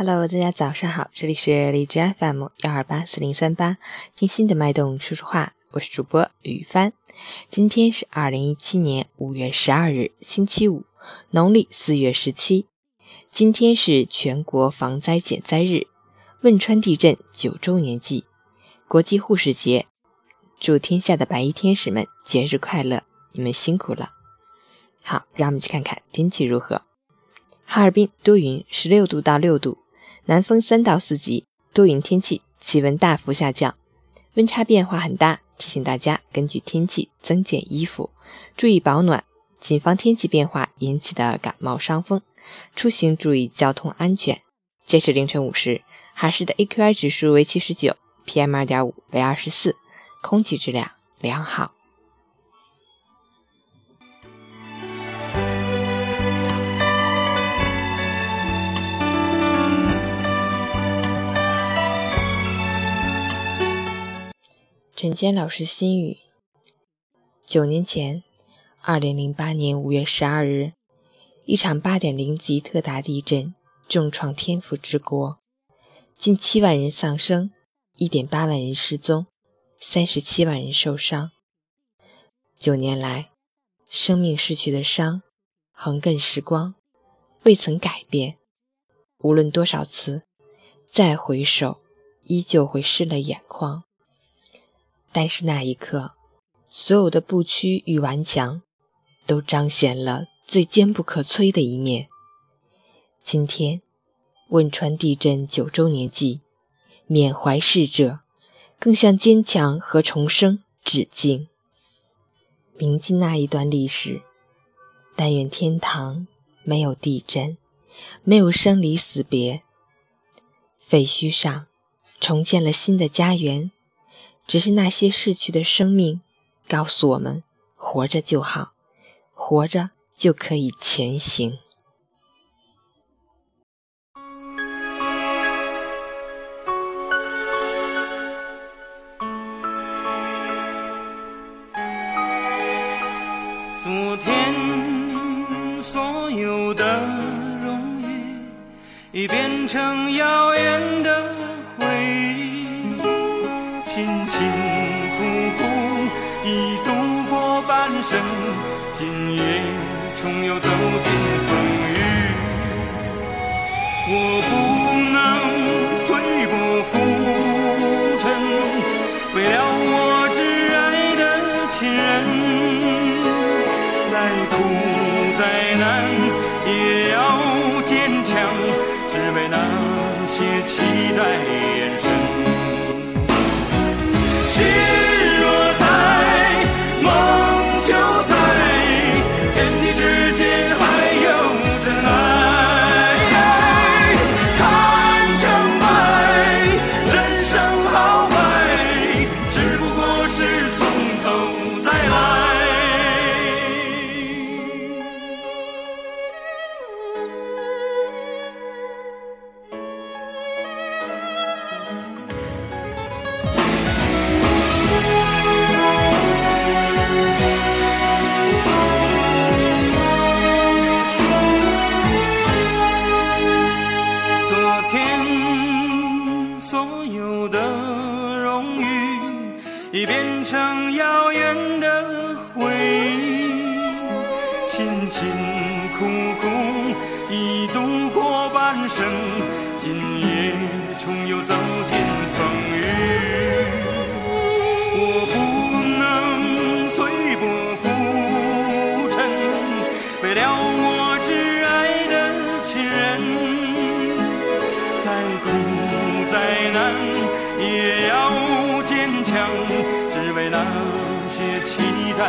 Hello，大家早上好，这里是荔枝 FM 幺二八四零三八，听心的脉动说说话，我是主播雨帆。今天是二零一七年五月十二日，星期五，农历四月十七。今天是全国防灾减灾日，汶川地震九周年祭，国际护士节。祝天下的白衣天使们节日快乐，你们辛苦了。好，让我们一起看看天气如何。哈尔滨多云，十六度到六度。南风三到四级，多云天气，气温大幅下降，温差变化很大，提醒大家根据天气增减衣服，注意保暖，谨防天气变化引起的感冒伤风。出行注意交通安全。截止凌晨五时，哈市的 AQI 指数为七十九，PM 二点五为二十四，空气质量良好。陈坚老师心语：九年前，二零零八年五月十二日，一场八点零级特大地震重创天府之国，近七万人丧生，一点八万人失踪，三十七万人受伤。九年来，生命逝去的伤，横亘时光，未曾改变。无论多少次，再回首，依旧会湿了眼眶。但是那一刻，所有的不屈与顽强，都彰显了最坚不可摧的一面。今天，汶川地震九周年祭，缅怀逝者，更向坚强和重生致敬。铭记那一段历史，但愿天堂没有地震，没有生离死别。废墟上，重建了新的家园。只是那些逝去的生命，告诉我们：活着就好，活着就可以前行。昨天所有的荣誉，已变成遥远的。生，今夜重又走进风雨，我不能随波浮沉，为了我挚爱的亲人，再苦再难也要坚强，只为那些期待眼神。辛辛苦苦已度过半生，今夜重又走进风雨。我不能随波浮沉，为了我挚爱的亲人，再苦再难也要坚强。只为那些期待